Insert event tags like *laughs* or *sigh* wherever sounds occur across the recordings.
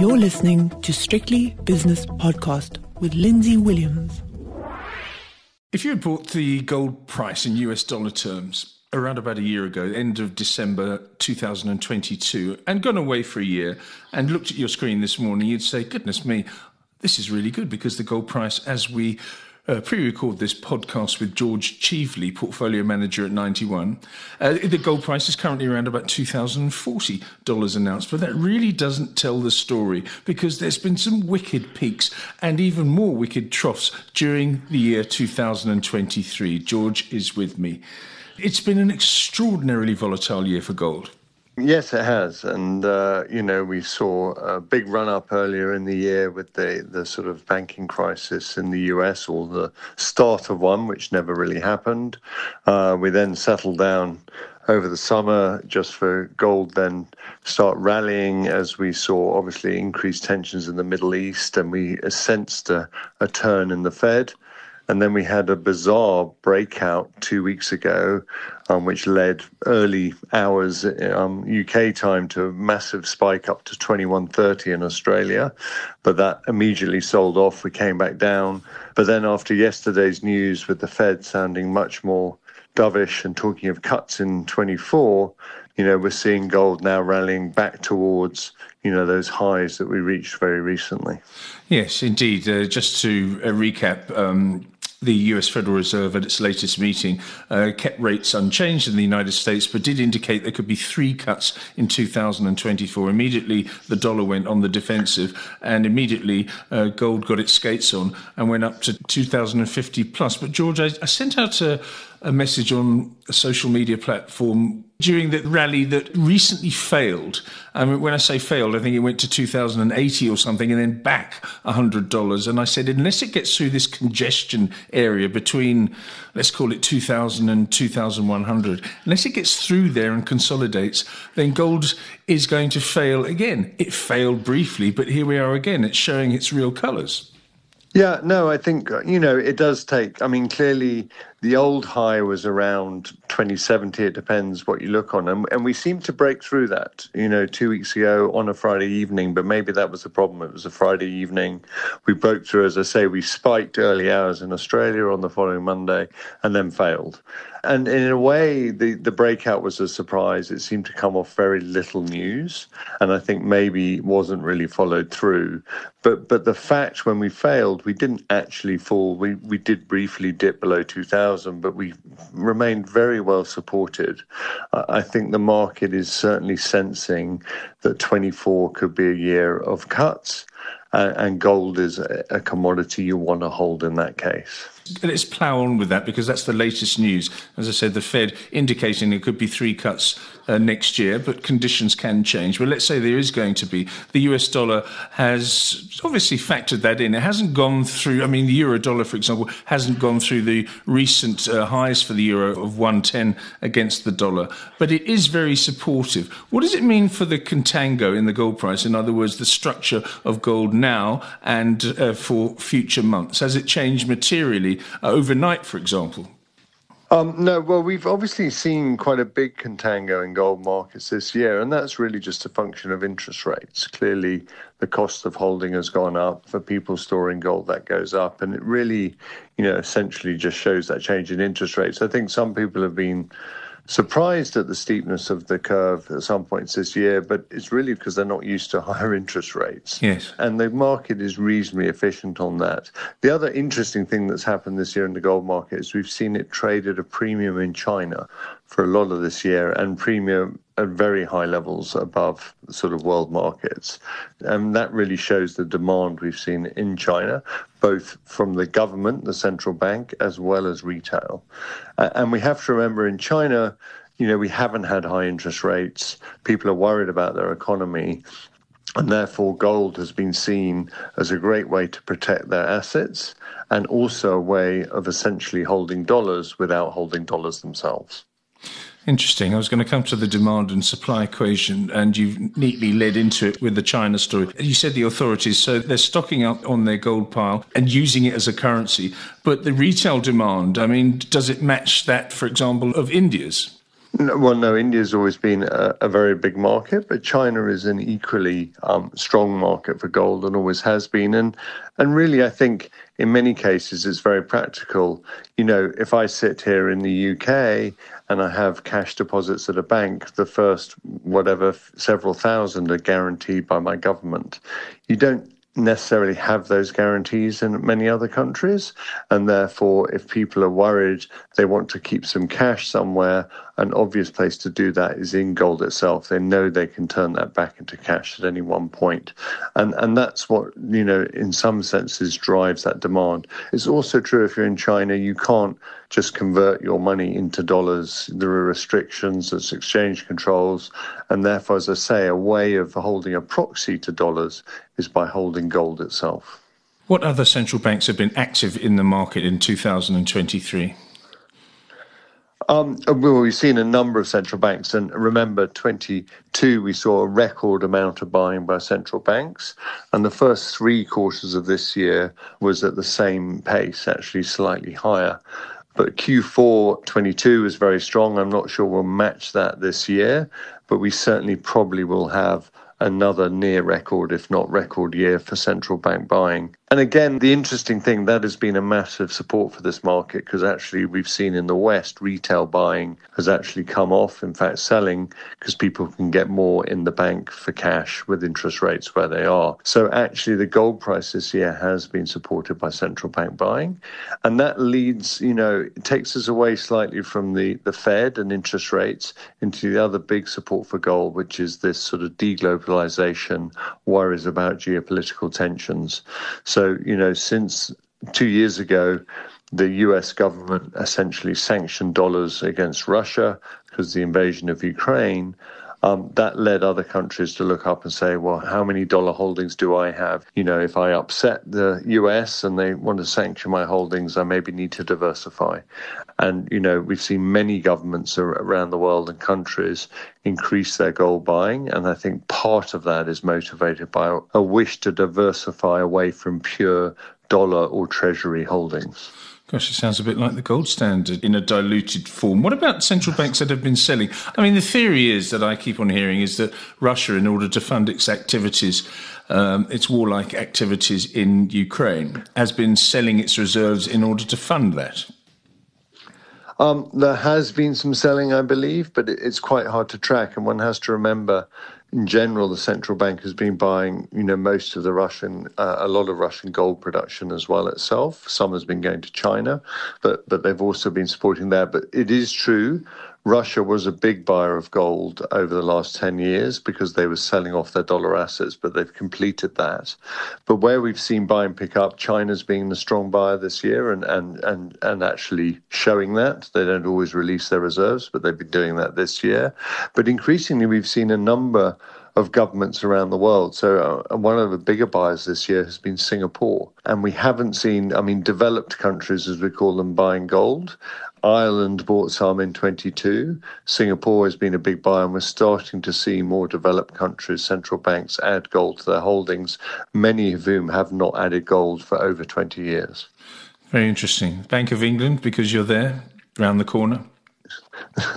You're listening to Strictly Business Podcast with Lindsay Williams. If you had bought the gold price in US dollar terms around about a year ago, end of December 2022, and gone away for a year and looked at your screen this morning, you'd say, goodness me, this is really good because the gold price, as we uh, pre-record this podcast with George Cheveley, portfolio manager at Ninety One. Uh, the gold price is currently around about $2,040 an ounce, but that really doesn't tell the story because there's been some wicked peaks and even more wicked troughs during the year 2023. George is with me. It's been an extraordinarily volatile year for gold. Yes, it has, and uh, you know we saw a big run up earlier in the year with the the sort of banking crisis in the U.S. or the start of one, which never really happened. Uh, we then settled down over the summer just for gold then start rallying as we saw obviously increased tensions in the Middle East and we sensed a, a turn in the Fed. And then we had a bizarre breakout two weeks ago, um, which led early hours um, UK time to a massive spike up to 21.30 in Australia. But that immediately sold off. We came back down. But then after yesterday's news with the Fed sounding much more dovish and talking of cuts in 24, you know, we're seeing gold now rallying back towards, you know, those highs that we reached very recently. Yes, indeed. Uh, just to uh, recap, um, the US Federal Reserve at its latest meeting uh, kept rates unchanged in the United States, but did indicate there could be three cuts in 2024. Immediately, the dollar went on the defensive, and immediately uh, gold got its skates on and went up to 2050 plus. But George, I, I sent out a a message on a social media platform during the rally that recently failed. I mean, when I say failed, I think it went to 2080 or something and then back $100. And I said, unless it gets through this congestion area between, let's call it 2000 and 2100, unless it gets through there and consolidates, then gold is going to fail again. It failed briefly, but here we are again. It's showing its real colors. Yeah, no, I think, uh, you know, it does take, I mean, clearly the old high was around 2070. It depends what you look on. And, and we seem to break through that, you know, two weeks ago on a Friday evening, but maybe that was the problem. It was a Friday evening. We broke through, as I say, we spiked early hours in Australia on the following Monday and then failed. And in a way, the, the breakout was a surprise. It seemed to come off very little news, and I think maybe wasn't really followed through. But but the fact when we failed, we didn't actually fall. We we did briefly dip below 2,000, but we remained very well supported. I think the market is certainly sensing that 24 could be a year of cuts, and gold is a commodity you want to hold in that case let's plough on with that because that's the latest news. As I said, the Fed indicating there could be three cuts uh, next year, but conditions can change. But let's say there is going to be. The US dollar has obviously factored that in. It hasn't gone through, I mean, the euro dollar, for example, hasn't gone through the recent uh, highs for the euro of 110 against the dollar, but it is very supportive. What does it mean for the contango in the gold price? In other words, the structure of gold now and uh, for future months? Has it changed materially uh, overnight, for example? Um, no, well, we've obviously seen quite a big contango in gold markets this year, and that's really just a function of interest rates. Clearly, the cost of holding has gone up. For people storing gold, that goes up, and it really, you know, essentially just shows that change in interest rates. I think some people have been surprised at the steepness of the curve at some points this year, but it's really because they're not used to *laughs* higher interest rates. Yes. And the market is reasonably efficient on that. The other interesting thing that's happened this year in the gold market is we've seen it trade at a premium in China for a lot of this year and premium at very high levels above sort of world markets. And that really shows the demand we've seen in China, both from the government, the central bank, as well as retail. and we have to remember in China, you know, we haven't had high interest rates. People are worried about their economy. And therefore, gold has been seen as a great way to protect their assets and also a way of essentially holding dollars without holding dollars themselves. Interesting. I was going to come to the demand and supply equation, and you've neatly led into it with the China story. You said the authorities, so they're stocking up on their gold pile and using it as a currency. But the retail demand, I mean, does it match that, for example, of India's? Well, no, India's always been a, a, very big market, but China is an equally um, strong market for gold and always has been. And and really, I think in many cases it's very practical. You know, if I sit here in the UK and I have cash deposits at a bank, the first whatever several thousand are guaranteed by my government. You don't necessarily have those guarantees in many other countries. And therefore, if people are worried, they want to keep some cash somewhere, an obvious place to do that is in gold itself. They know they can turn that back into cash at any one point. And, and that's what, you know, in some senses drives that demand. It's also true if you're in China, you can't just convert your money into dollars. There are restrictions, there's exchange controls. And therefore, as I say, a way of holding a proxy to dollars is by holding gold itself. What other central banks have been active in the market in 2023? Um, well, we've seen a number of central banks, and remember, 22 we saw a record amount of buying by central banks, and the first three quarters of this year was at the same pace, actually slightly higher. But Q4 22 was very strong. I'm not sure we'll match that this year, but we certainly probably will have another near record, if not record year for central bank buying. And again, the interesting thing that has been a massive support for this market because actually we've seen in the West retail buying has actually come off, in fact, selling because people can get more in the bank for cash with interest rates where they are. So actually, the gold price this year has been supported by central bank buying. And that leads, you know, it takes us away slightly from the, the Fed and interest rates into the other big support for gold, which is this sort of deglobalization, worries about geopolitical tensions. So you know, since two years ago, the US government essentially sanctioned dollars against Russia because the invasion of Ukraine um, that led other countries to look up and say, well, how many dollar holdings do I have? You know, if I upset the US and they want to sanction my holdings, I maybe need to diversify. And, you know, we've seen many governments around the world and countries increase their gold buying. And I think part of that is motivated by a wish to diversify away from pure dollar or treasury holdings. Gosh, it sounds a bit like the gold standard in a diluted form. What about central banks that have been selling? I mean, the theory is that I keep on hearing is that Russia, in order to fund its activities, um, its warlike activities in Ukraine, has been selling its reserves in order to fund that. Um, there has been some selling, I believe, but it's quite hard to track. And one has to remember in general, the central bank has been buying, you know, most of the Russian, uh, a lot of Russian gold production as well itself. Some has been going to China, but but they've also been supporting there. But it is true, Russia was a big buyer of gold over the last ten years because they were selling off their dollar assets, but they've completed that. But where we've seen buying pick up, China's being the strong buyer this year, and and and and actually showing that they don't always release their reserves, but they've been doing that this year. But increasingly, we've seen a number of governments around the world. So uh, one of the bigger buyers this year has been Singapore. And we haven't seen, I mean, developed countries, as we call them, buying gold. Ireland bought some in 22. Singapore has been a big buyer, and we're starting to see more developed countries, central banks add gold to their holdings, many of whom have not added gold for over 20 years. Very interesting. Bank of England, because you're there, around the corner.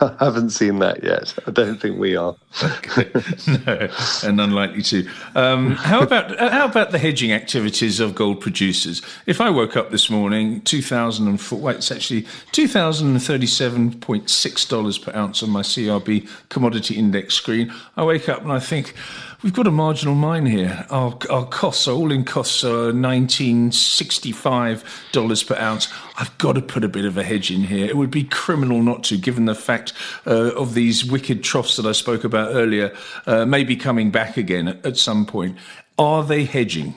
I *laughs* haven't seen that yet. I don't think we are. okay. *laughs* No, and unlikely to. Um, how about uh, how about the hedging activities of gold producers? If I woke up this morning, two thousand and four. Wait, it's actually two thousand and thirty-seven point six dollars per ounce on my CRB commodity index screen. I wake up and I think We've got a marginal mine here. Our, our costs, our all-in costs are $1965 per ounce. I've got to put a bit of a hedge in here. It would be criminal not to, given the fact uh, of these wicked troughs that I spoke about earlier, uh, maybe coming back again at, at some point. Are they hedging?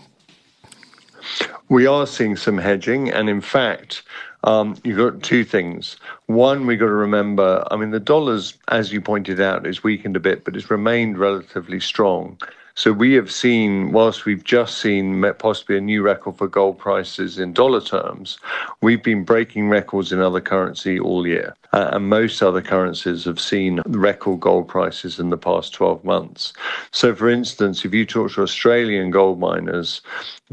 We are seeing some hedging, and in fact, um, you've got two things. One, we've got to remember, I mean, the dollar's, as you pointed out, is weakened a bit, but it's remained relatively strong. So we have seen, whilst we've just seen possibly a new record for gold prices in dollar terms, we've been breaking records in other currency all year. Uh, and most other currencies have seen record gold prices in the past 12 months. So, for instance, if you talk to Australian gold miners,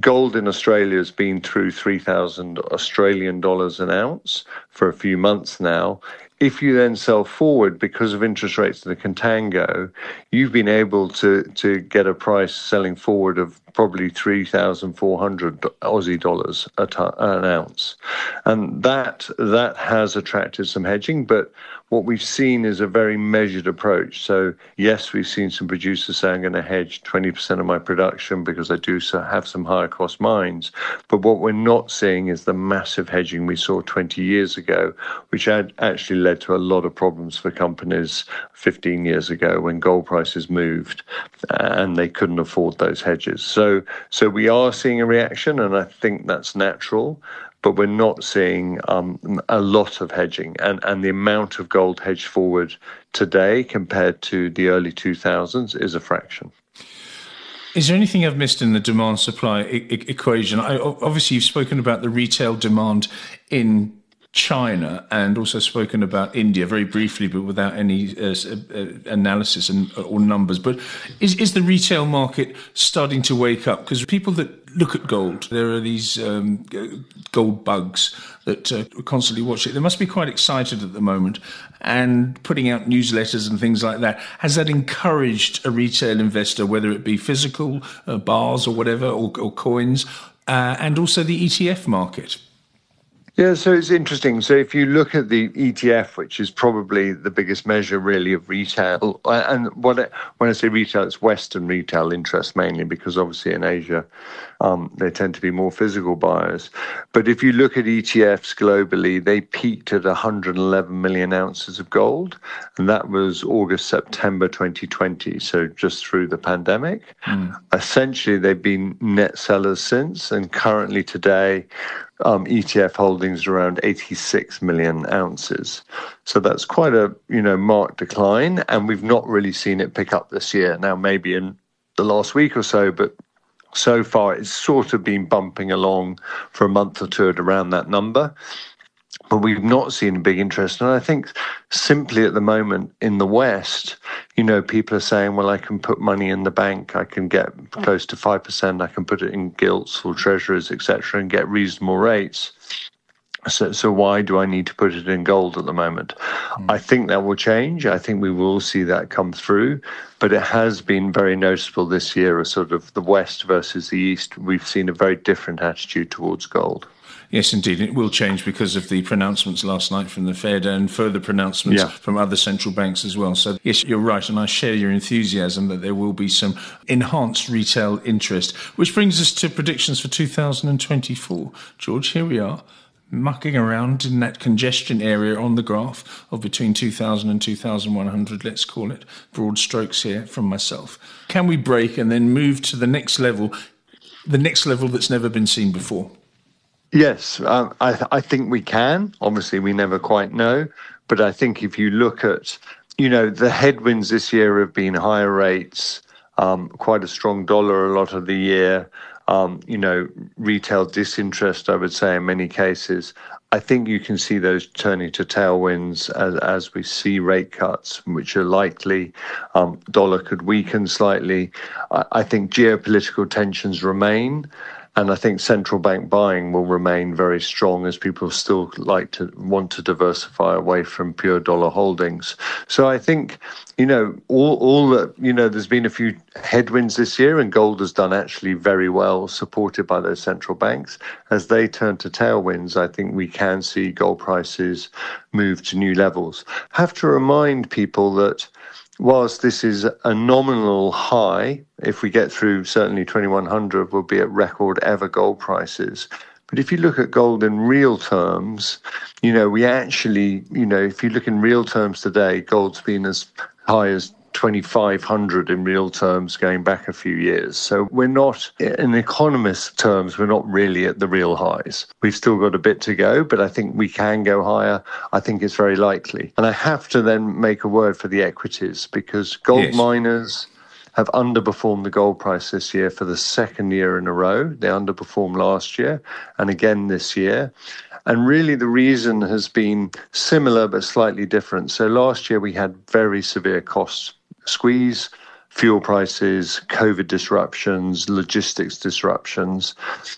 gold in Australia has been through 3,000 Australian dollars an ounce for a few months now. If you then sell forward because of interest rates in the contango, you've been able to to get a price selling forward of probably 3,400 Aussie dollars an ounce. And that that has attracted some hedging, but what we've seen is a very measured approach. So, yes, we've seen some producers say, I'm going to hedge 20% of my production because I do have some higher cost mines. But what we're not seeing is the massive hedging we saw 20 years ago, which had actually led to a lot of problems for companies 15 years ago when gold prices moved and they couldn't afford those hedges. So, so we are seeing a reaction, and I think that's natural but we're not seeing um, a lot of hedging. And, and the amount of gold hedged forward today compared to the early 2000s is a fraction. Is there anything I've missed in the demand supply e- equation? I, obviously, you've spoken about the retail demand in China and also spoken about India very briefly, but without any uh, uh, analysis and uh, or numbers. But is is the retail market starting to wake up? Because people that look at gold, there are these um, gold bugs that uh, constantly watch it. They must be quite excited at the moment and putting out newsletters and things like that. Has that encouraged a retail investor, whether it be physical uh, bars or whatever, or, or coins, uh, and also the ETF market? Yeah, so it's interesting. So if you look at the ETF, which is probably the biggest measure really of retail, and what when I say retail, it's Western retail interest mainly because obviously in Asia um, they tend to be more physical buyers. But if you look at ETFs globally, they peaked at 111 million ounces of gold, and that was August September 2020. So just through the pandemic, mm. essentially they've been net sellers since, and currently today um, ETF holdings around 86 million ounces. So that's quite a you know marked decline, and we've not really seen it pick up this year. Now maybe in the last week or so, but so far it's sort of been bumping along for a month or two at around that number but we've not seen a big interest. And I think simply at the moment in the West, you know, people are saying, well, I can put money in the bank, I can get close to 5%, I can put it in gilts or treasuries, etc., and get reasonable rates. So, so why do I need to put it in gold at the moment? Mm. I think that will change. I think we will see that come through, but it has been very noticeable this year. A sort of the West versus the East. We've seen a very different attitude towards gold. Yes, indeed. It will change because of the pronouncements last night from the Fed and further pronouncements yeah. from other central banks as well. So, yes, you're right. And I share your enthusiasm that there will be some enhanced retail interest, which brings us to predictions for 2024. George, here we are mucking around in that congestion area on the graph of between 2000 and 2100, let's call it broad strokes here from myself. Can we break and then move to the next level, the next level that's never been seen before? Yes, um, I, I think we can. Obviously, we never quite know. But I think if you look at, you know, the headwinds this year have been higher rates, um, quite a strong dollar a lot of the year, um, you know, retail disinterest, I would say, in many cases. I think you can see those turning to tailwinds as, as we see rate cuts, which are likely. Um, dollar could weaken slightly. I, I think geopolitical tensions remain. And I think central bank buying will remain very strong as people still like to want to diversify away from pure dollar holdings. So I think, you know, all, all that, you know, there's been a few headwinds this year and gold has done actually very well, supported by those central banks. As they turn to tailwinds, I think we can see gold prices move to new levels. Have to remind people that whilst this is a nominal high, if we get through certainly 2100, we'll be at record ever gold prices. But if you look at gold in real terms, you know, we actually, you know, if you look in real terms today, gold's been as high as 2,500 in real terms going back a few years. So we're not, in economist terms, we're not really at the real highs. We've still got a bit to go, but I think we can go higher. I think it's very likely. And I have to then make a word for the equities because gold yes. miners have underperformed the gold price this year for the second year in a row. They underperformed last year and again this year. And really, the reason has been similar but slightly different. So last year we had very severe costs squeeze fuel prices, COVID disruptions, logistics disruptions,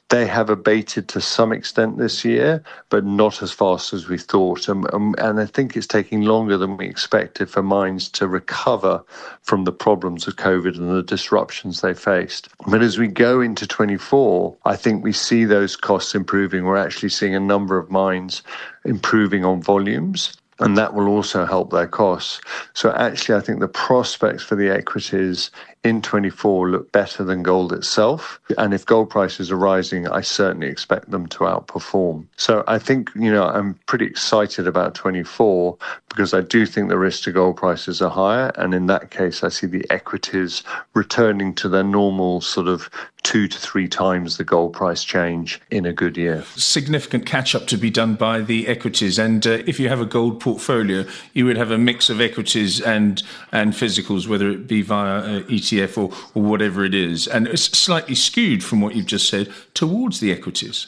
they have abated to some extent this year, but not as fast as we thought. And, um, and I think it's taking longer than we expected for mines to recover from the problems of COVID and the disruptions they faced. But as we go into 24, I think we see those costs improving. We're actually seeing a number of mines improving on volumes and that will also help their costs. So actually, I think the prospects for the equities in 24 look better than gold itself. And if gold prices are rising, I certainly expect them to outperform. So I think, you know, I'm pretty excited about 24 because I do think the risk to gold prices are higher. And in that case, I see the equities returning to their normal sort of two to three times the gold price change in a good year. Significant catch up to be done by the equities. And uh, if you have a gold portfolio, you would have a mix of equities and, and physicals, whether it be via uh, ETF or, or whatever it is. And it's slightly skewed from what you've just said towards the equities.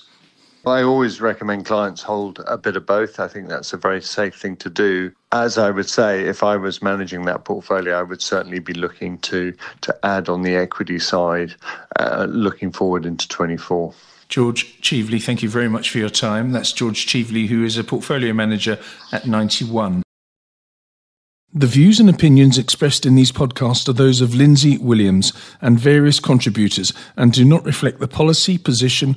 I always recommend clients hold a bit of both. I think that's a very safe thing to do. As I would say, if I was managing that portfolio, I would certainly be looking to to add on the equity side, uh, looking forward into 24. George Cheveley, thank you very much for your time. That's George Cheveley, who is a portfolio manager at Ninety One. The views and opinions expressed in these podcasts are those of Lindsay Williams and various contributors and do not reflect the policy, position,